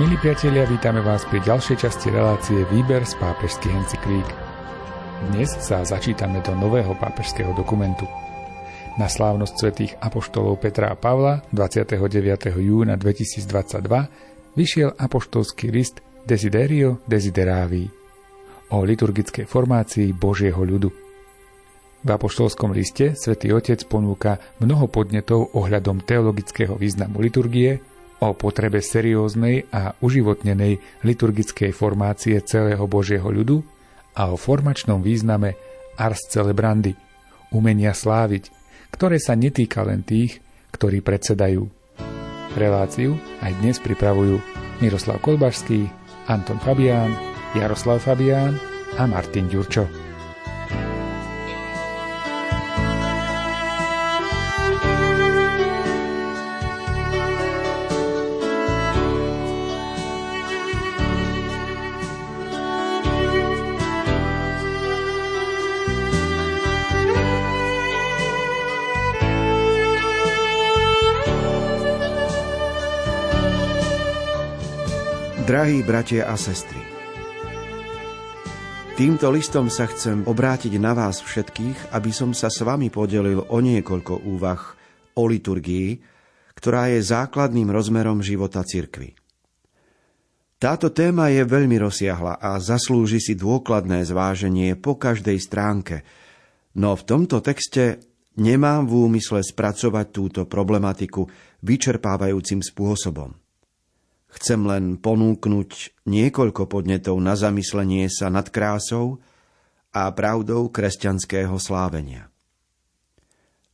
Milí priatelia, vítame vás pri ďalšej časti relácie Výber z pápežských encyklík. Dnes sa začítame do nového pápežského dokumentu. Na slávnosť svätých apoštolov Petra a Pavla 29. júna 2022 vyšiel apoštolský list Desiderio Desideravi o liturgickej formácii Božieho ľudu. V apoštolskom liste svätý Otec ponúka mnoho podnetov ohľadom teologického významu liturgie, o potrebe serióznej a uživotnenej liturgickej formácie celého Božieho ľudu a o formačnom význame ars celebrandy, umenia sláviť, ktoré sa netýka len tých, ktorí predsedajú. Reláciu aj dnes pripravujú Miroslav Kolbašský, Anton Fabián, Jaroslav Fabián a Martin Ďurčo. Drahí bratia a sestry, týmto listom sa chcem obrátiť na vás všetkých, aby som sa s vami podelil o niekoľko úvah o liturgii, ktorá je základným rozmerom života cirkvy. Táto téma je veľmi rozsiahla a zaslúži si dôkladné zváženie po každej stránke, no v tomto texte nemám v úmysle spracovať túto problematiku vyčerpávajúcim spôsobom. Chcem len ponúknuť niekoľko podnetov na zamyslenie sa nad krásou a pravdou kresťanského slávenia.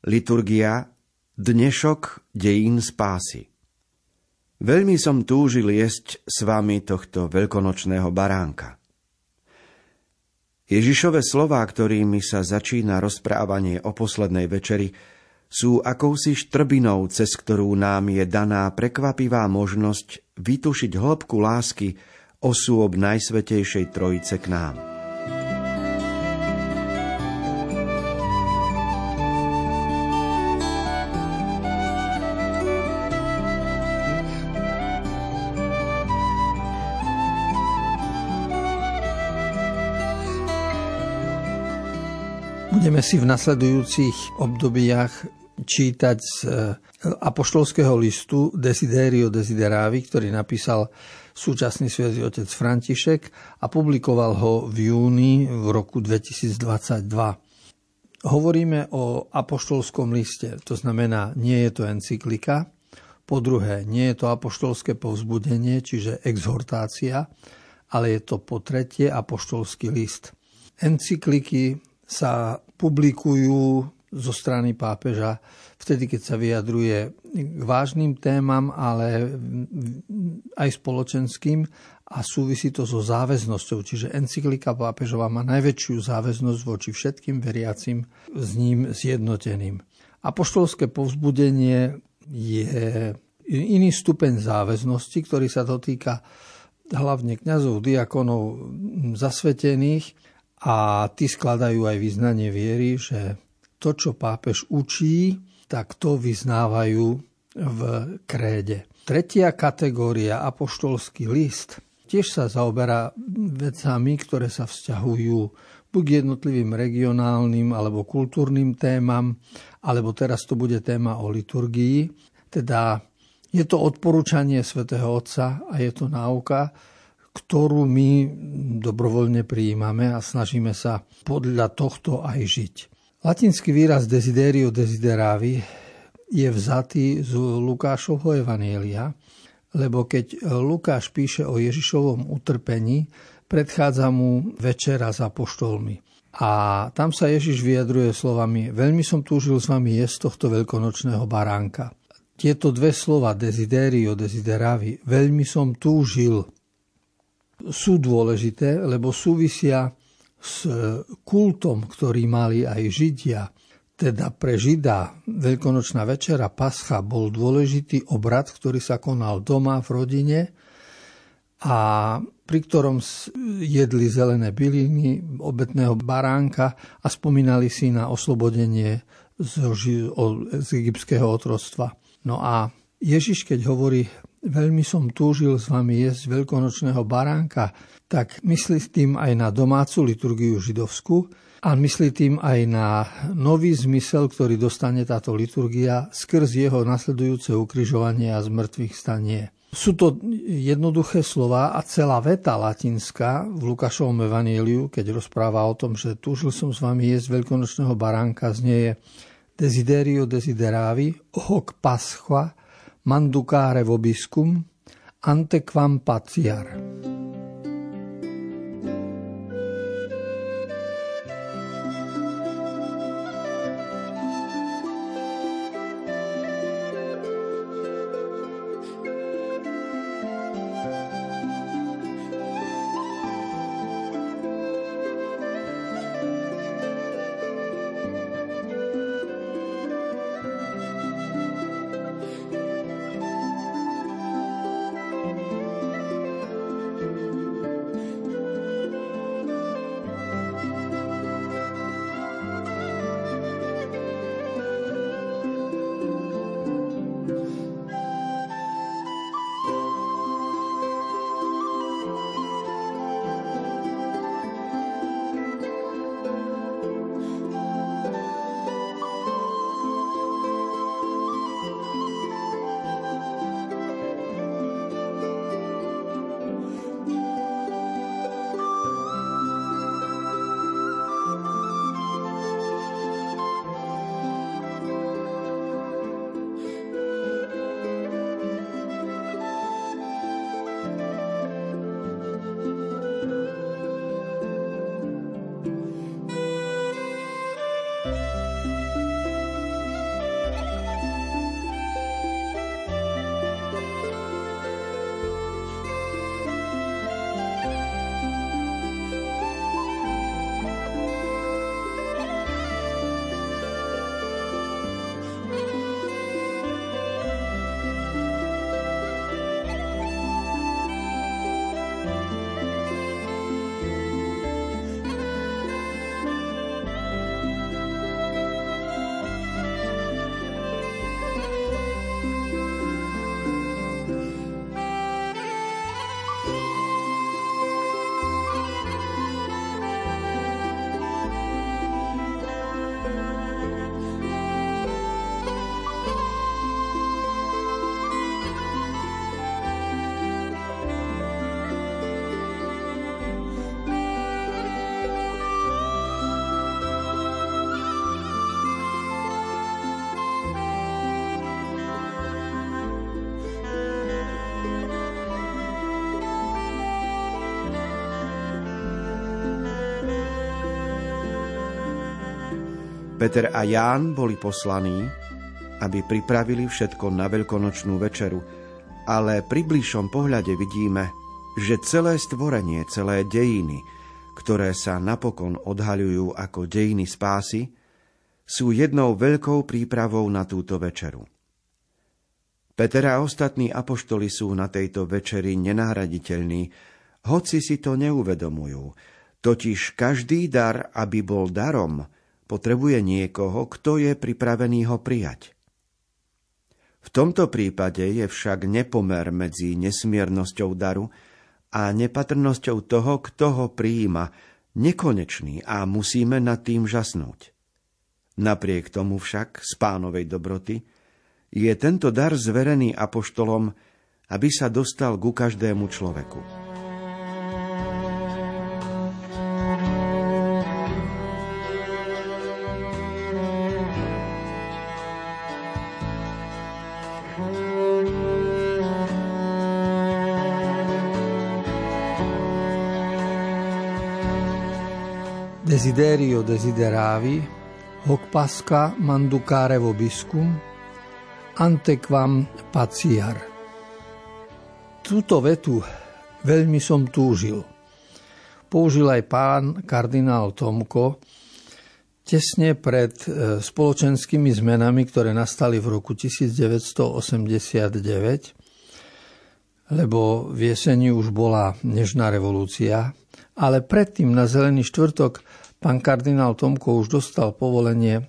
Liturgia Dnešok dejín spásy Veľmi som túžil jesť s vami tohto veľkonočného baránka. Ježišove slová, ktorými sa začína rozprávanie o poslednej večeri, sú akousi štrbinou, cez ktorú nám je daná prekvapivá možnosť vytušiť hĺbku lásky osôb Najsvetejšej Trojice k nám. Budeme si v nasledujúcich obdobiach čítať z e, apoštolského listu Desiderio Desideravi, ktorý napísal súčasný svätý otec František a publikoval ho v júni v roku 2022. Hovoríme o apoštolskom liste, to znamená, nie je to encyklika, po druhé, nie je to apoštolské povzbudenie, čiže exhortácia, ale je to po tretie apoštolský list. Encykliky sa publikujú zo strany pápeža vtedy, keď sa vyjadruje k vážnym témam, ale aj spoločenským a súvisí to so záväznosťou. Čiže encyklika pápežova má najväčšiu záväznosť voči všetkým veriacim s ním zjednoteným. Apoštolské povzbudenie je iný stupeň záväznosti, ktorý sa dotýka hlavne kňazov, diakonov, zasvetených a tí skladajú aj vyznanie viery, že to, čo pápež učí, tak to vyznávajú v kréde. Tretia kategória, apoštolský list, tiež sa zaoberá vecami, ktoré sa vzťahujú buď k jednotlivým regionálnym alebo kultúrnym témam, alebo teraz to bude téma o liturgii. Teda je to odporúčanie svätého Otca a je to náuka, ktorú my dobrovoľne prijímame a snažíme sa podľa tohto aj žiť. Latinský výraz desiderio desideravi je vzatý z Lukášovho Evanielia, lebo keď Lukáš píše o Ježišovom utrpení, predchádza mu večera za poštolmi. A tam sa Ježiš vyjadruje slovami Veľmi som túžil s vami jesť tohto veľkonočného baránka. Tieto dve slova desiderio, desideravi, veľmi som túžil, sú dôležité, lebo súvisia s kultom, ktorý mali aj Židia, teda pre Žida Veľkonočná večera, Pascha, bol dôležitý obrad, ktorý sa konal doma v rodine a pri ktorom jedli zelené byliny, obetného baránka a spomínali si na oslobodenie z, z egyptského otroctva. No a Ježiš, keď hovorí, veľmi som túžil s vami jesť veľkonočného baránka, tak myslí tým aj na domácu liturgiu židovskú a myslí tým aj na nový zmysel, ktorý dostane táto liturgia skrz jeho nasledujúce ukrižovanie a zmrtvých stanie. Sú to jednoduché slova a celá veta latinská v Lukášovom evaníliu, keď rozpráva o tom, že túžil som s vami jesť veľkonočného baránka, znieje desiderio desideravi, hoc pasqua, manducare vobiscum, antequam patiar. Peter a Ján boli poslaní, aby pripravili všetko na veľkonočnú večeru, ale pri bližšom pohľade vidíme, že celé stvorenie, celé dejiny, ktoré sa napokon odhaľujú ako dejiny spásy, sú jednou veľkou prípravou na túto večeru. Peter a ostatní apoštoli sú na tejto večeri nenahraditeľní, hoci si to neuvedomujú. Totiž každý dar, aby bol darom, potrebuje niekoho, kto je pripravený ho prijať. V tomto prípade je však nepomer medzi nesmiernosťou daru a nepatrnosťou toho, kto ho prijíma, nekonečný a musíme nad tým žasnúť. Napriek tomu však, z pánovej dobroty, je tento dar zverený apoštolom, aby sa dostal ku každému človeku. Desiderio desideravi, hoc pasca manducare vobiscum, antequam paciar. Túto vetu veľmi som túžil. Použil aj pán kardinál Tomko tesne pred e, spoločenskými zmenami, ktoré nastali v roku 1989, lebo v jeseni už bola nežná revolúcia, ale predtým na Zelený štvrtok Pán kardinál Tomko už dostal povolenie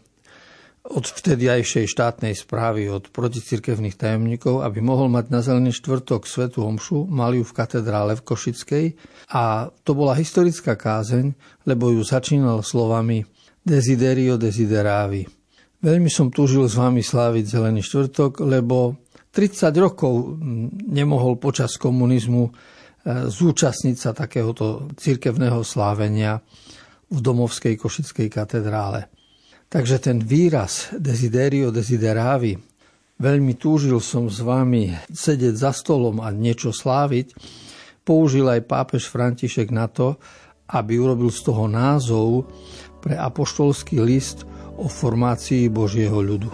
od vtediajšej štátnej správy, od proticirkevných tajomníkov, aby mohol mať na zelený štvrtok svetu omšu, mali ju v katedrále v Košickej a to bola historická kázeň, lebo ju začínal slovami Desiderio desideravi. Veľmi som túžil s vami sláviť zelený štvrtok, lebo 30 rokov nemohol počas komunizmu e, zúčastniť sa takéhoto cirkevného slávenia v domovskej Košickej katedrále. Takže ten výraz desiderio desideravi, veľmi túžil som s vami sedieť za stolom a niečo sláviť, použil aj pápež František na to, aby urobil z toho názov pre apoštolský list o formácii Božieho ľudu.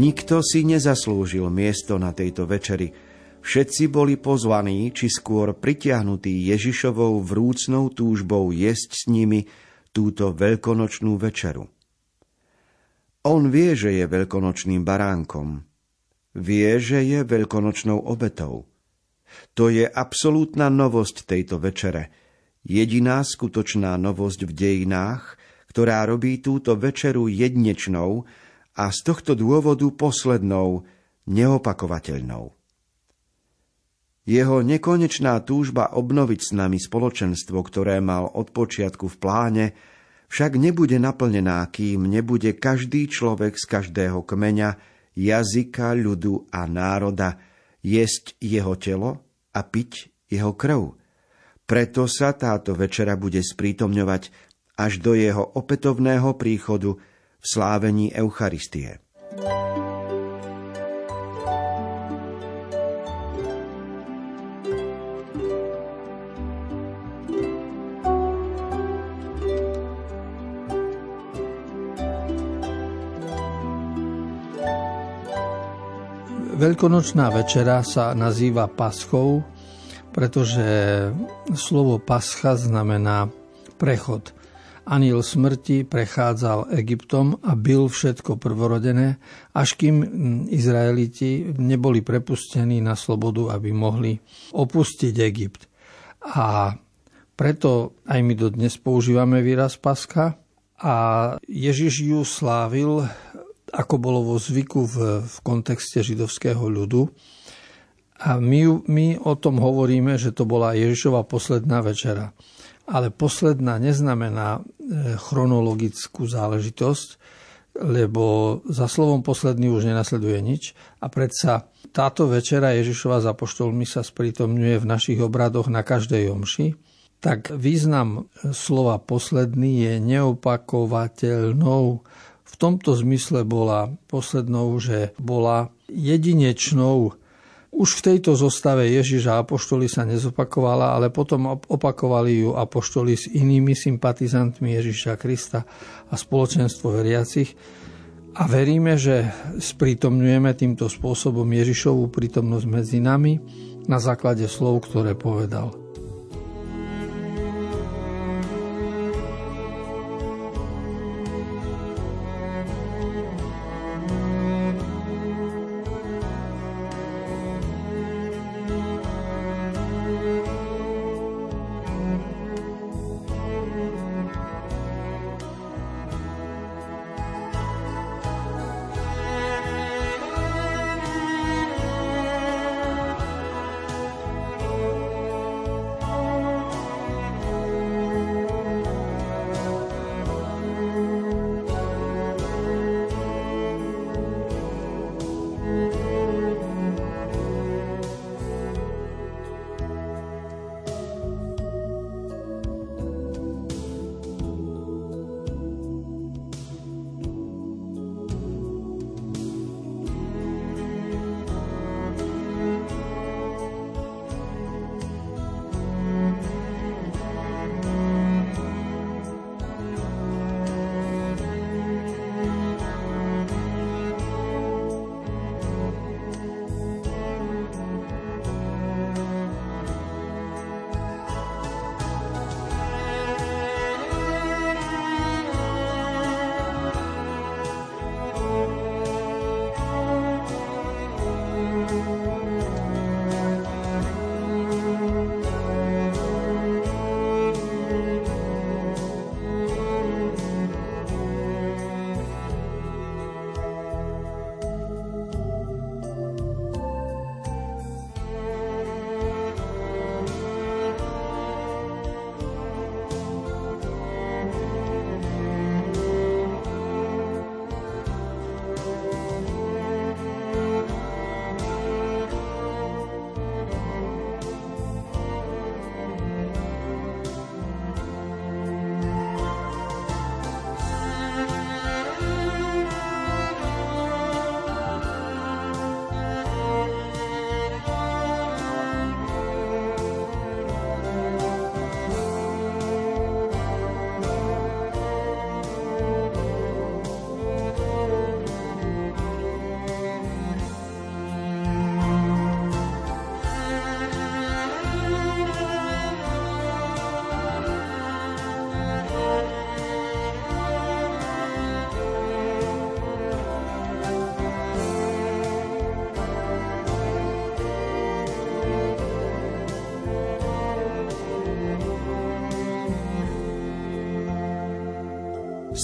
Nikto si nezaslúžil miesto na tejto večeri. Všetci boli pozvaní, či skôr pritiahnutí Ježišovou vrúcnou túžbou jesť s nimi túto veľkonočnú večeru. On vie, že je veľkonočným baránkom. Vie, že je veľkonočnou obetou. To je absolútna novosť tejto večere. Jediná skutočná novosť v dejinách, ktorá robí túto večeru jednečnou a z tohto dôvodu poslednou, neopakovateľnou. Jeho nekonečná túžba obnoviť s nami spoločenstvo, ktoré mal od počiatku v pláne, však nebude naplnená, kým nebude každý človek z každého kmeňa, jazyka, ľudu a národa jesť jeho telo a piť jeho krv. Preto sa táto večera bude sprítomňovať až do jeho opätovného príchodu v slávení Eucharistie. Veľkonočná večera sa nazýva paschou, pretože slovo pascha znamená prechod. Aniel smrti prechádzal Egyptom a bil všetko prvorodené, až kým Izraeliti neboli prepustení na slobodu, aby mohli opustiť Egypt. A preto aj my dodnes používame výraz Paska a Ježiš ju slávil, ako bolo vo zvyku v, v kontexte židovského ľudu. A my, my o tom hovoríme, že to bola Ježišova posledná večera ale posledná neznamená e, chronologickú záležitosť, lebo za slovom posledný už nenasleduje nič a predsa táto večera Ježišova za poštolmi sa sprítomňuje v našich obradoch na každej omši, tak význam slova posledný je neopakovateľnou. V tomto zmysle bola poslednou, že bola jedinečnou už v tejto zostave Ježiš a Apoštoli sa nezopakovala, ale potom opakovali ju Apoštoli s inými sympatizantmi Ježiša Krista a spoločenstvo veriacich. A veríme, že sprítomňujeme týmto spôsobom Ježišovú prítomnosť medzi nami na základe slov, ktoré povedal.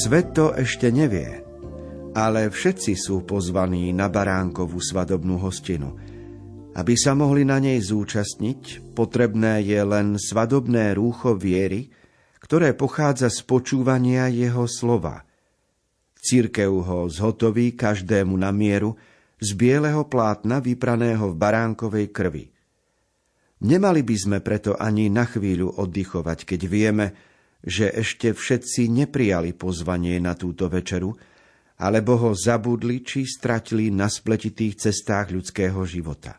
Svet to ešte nevie, ale všetci sú pozvaní na baránkovú svadobnú hostinu. Aby sa mohli na nej zúčastniť, potrebné je len svadobné rúcho viery, ktoré pochádza z počúvania jeho slova. Církev ho zhotoví každému na mieru z bieleho plátna vypraného v baránkovej krvi. Nemali by sme preto ani na chvíľu oddychovať, keď vieme, že ešte všetci neprijali pozvanie na túto večeru, alebo ho zabudli či stratili na spletitých cestách ľudského života.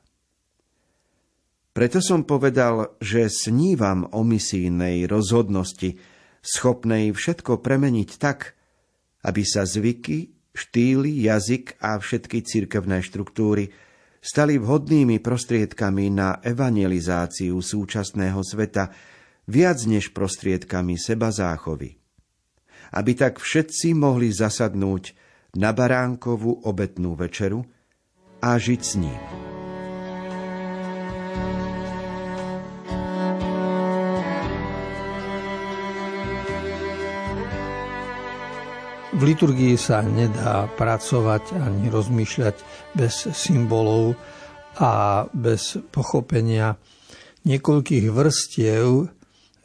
Preto som povedal, že snívam o misijnej rozhodnosti, schopnej všetko premeniť tak, aby sa zvyky, štýly, jazyk a všetky cirkevné štruktúry stali vhodnými prostriedkami na evangelizáciu súčasného sveta, viac než prostriedkami seba záchovy. Aby tak všetci mohli zasadnúť na baránkovú obetnú večeru a žiť s ním. V liturgii sa nedá pracovať ani rozmýšľať bez symbolov a bez pochopenia niekoľkých vrstiev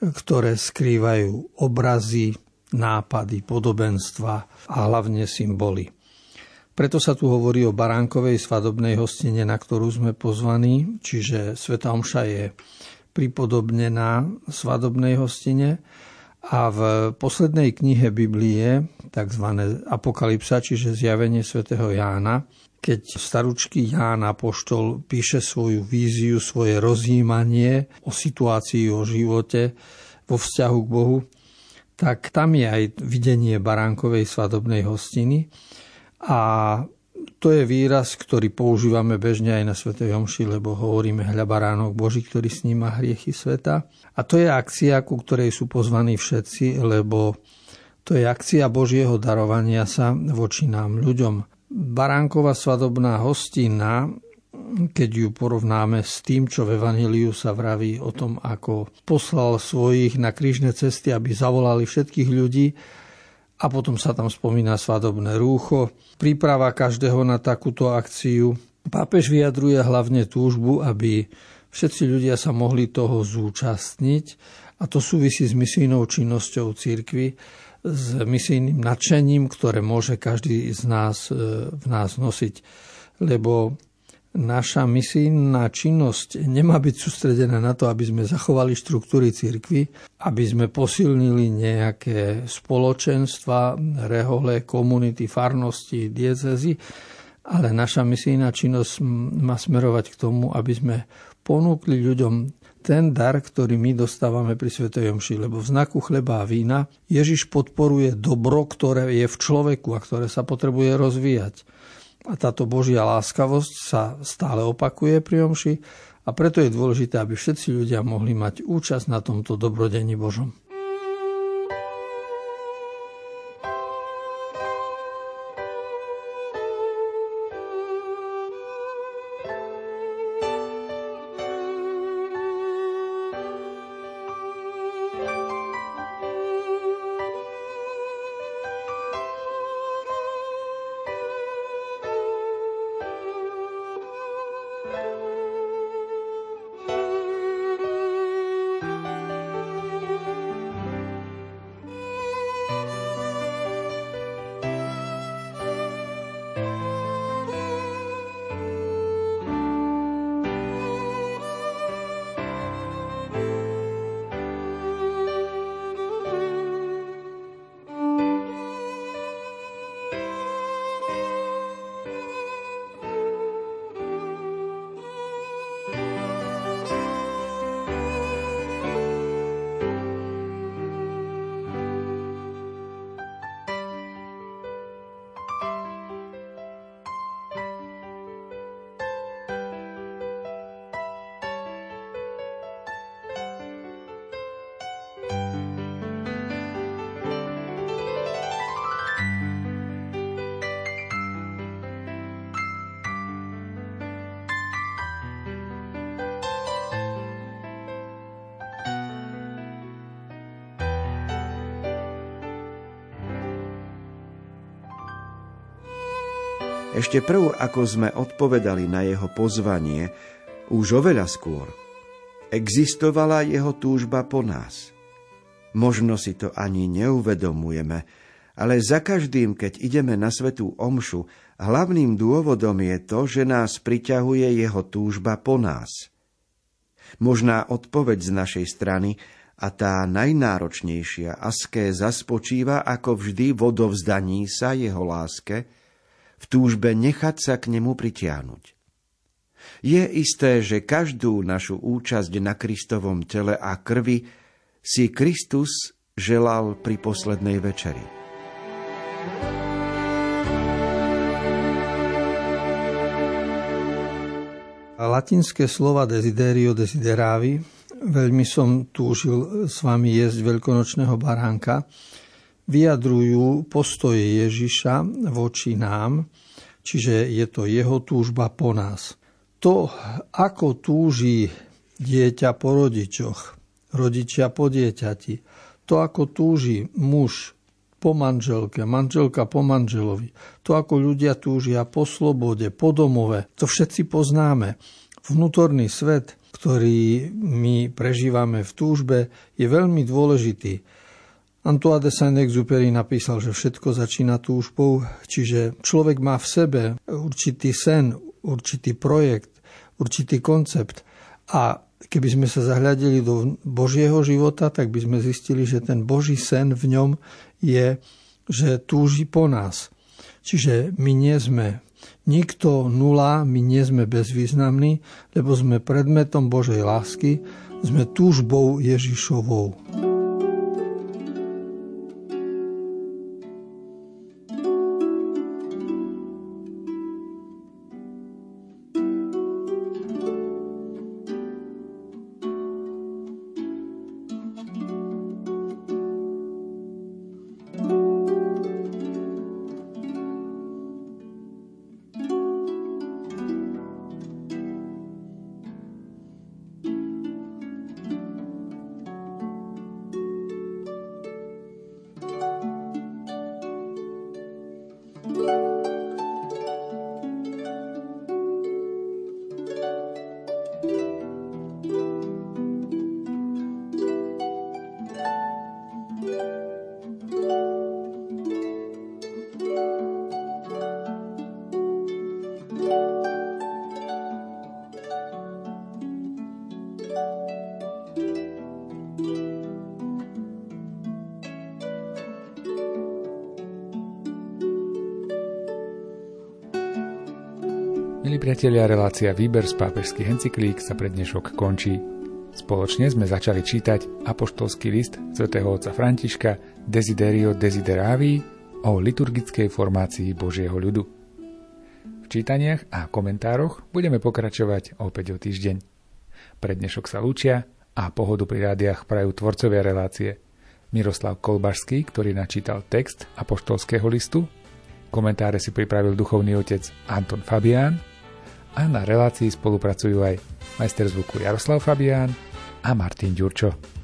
ktoré skrývajú obrazy, nápady, podobenstva a hlavne symboly. Preto sa tu hovorí o baránkovej svadobnej hostine, na ktorú sme pozvaní, čiže Sveta Omša je pripodobnená svadobnej hostine a v poslednej knihe Biblie, tzv. Apokalypsa, čiže zjavenie svätého Jána, keď staručky Ján Apoštol píše svoju víziu, svoje rozjímanie o situácii, o živote vo vzťahu k Bohu, tak tam je aj videnie baránkovej svadobnej hostiny a to je výraz, ktorý používame bežne aj na Sv. Jomši, lebo hovoríme hľa baránok Boží, ktorý sníma hriechy sveta. A to je akcia, ku ktorej sú pozvaní všetci, lebo to je akcia Božieho darovania sa voči nám ľuďom. Baránková svadobná hostina, keď ju porovnáme s tým, čo v Evangeliu sa vraví o tom, ako poslal svojich na krížne cesty, aby zavolali všetkých ľudí, a potom sa tam spomína svadobné rúcho, príprava každého na takúto akciu. Pápež vyjadruje hlavne túžbu, aby všetci ľudia sa mohli toho zúčastniť a to súvisí s misijnou činnosťou církvy, s misijným nadšením, ktoré môže každý z nás e, v nás nosiť. Lebo naša misijná činnosť nemá byť sústredená na to, aby sme zachovali štruktúry cirkvy, aby sme posilnili nejaké spoločenstva, rehole, komunity, farnosti, diecezy, ale naša misijná činnosť má smerovať k tomu, aby sme ponúkli ľuďom ten dar, ktorý my dostávame pri Svetej Omši, lebo v znaku chleba a vína Ježiš podporuje dobro, ktoré je v človeku a ktoré sa potrebuje rozvíjať. A táto Božia láskavosť sa stále opakuje pri omši a preto je dôležité, aby všetci ľudia mohli mať účasť na tomto dobrodení Božom. Ešte prv, ako sme odpovedali na jeho pozvanie, už oveľa skôr, existovala jeho túžba po nás. Možno si to ani neuvedomujeme, ale za každým, keď ideme na svetú omšu, hlavným dôvodom je to, že nás priťahuje jeho túžba po nás. Možná odpoveď z našej strany a tá najnáročnejšia askéza spočíva ako vždy vodovzdaní sa jeho láske – v túžbe nechať sa k nemu pritiahnuť. Je isté, že každú našu účasť na Kristovom tele a krvi si Kristus želal pri poslednej večeri. Latinské slova desiderio desideravi veľmi som túžil s vami jesť veľkonočného baránka, vyjadrujú postoje Ježiša voči nám, čiže je to jeho túžba po nás. To, ako túži dieťa po rodičoch, rodičia po dieťati, to, ako túži muž po manželke, manželka po manželovi, to, ako ľudia túžia po slobode, po domove, to všetci poznáme. Vnútorný svet, ktorý my prežívame v túžbe, je veľmi dôležitý Antoine de Saint-Exupéry napísal, že všetko začína túžbou, čiže človek má v sebe určitý sen, určitý projekt, určitý koncept a keby sme sa zahľadili do Božieho života, tak by sme zistili, že ten Boží sen v ňom je, že túži po nás. Čiže my nie sme nikto nula, my nie sme bezvýznamní, lebo sme predmetom Božej lásky, sme túžbou Ježišovou. Priatelia, relácia Výber z pápežských encyklík sa pre dnešok končí. Spoločne sme začali čítať apoštolský list svätého otca Františka Desiderio Desideravi o liturgickej formácii Božieho ľudu. V čítaniach a komentároch budeme pokračovať opäť o týždeň. Pre dnešok sa lúčia a pohodu pri rádiách prajú tvorcovia relácie Miroslav Kolbašský, ktorý načítal text apoštolského listu, komentáre si pripravil duchovný otec Anton Fabián a na relácii spolupracujú aj majster zvuku Jaroslav Fabián a Martin Ďurčo.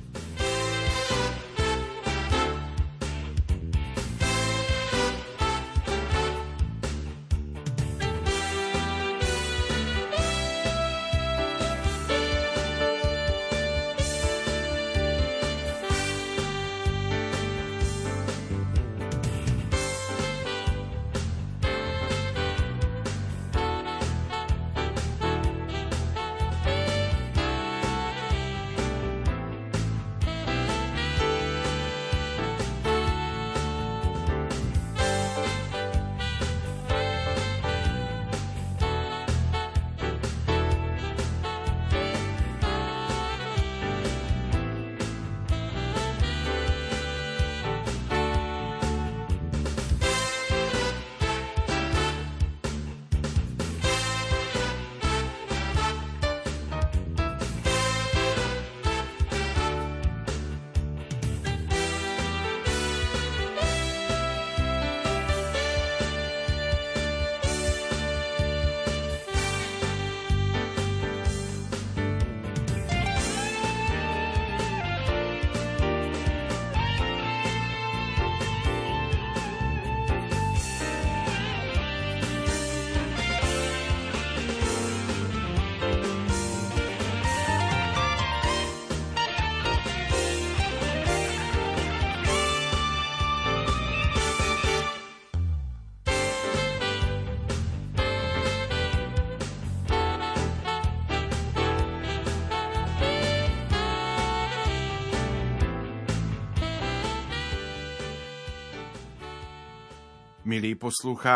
Milí poslucháči,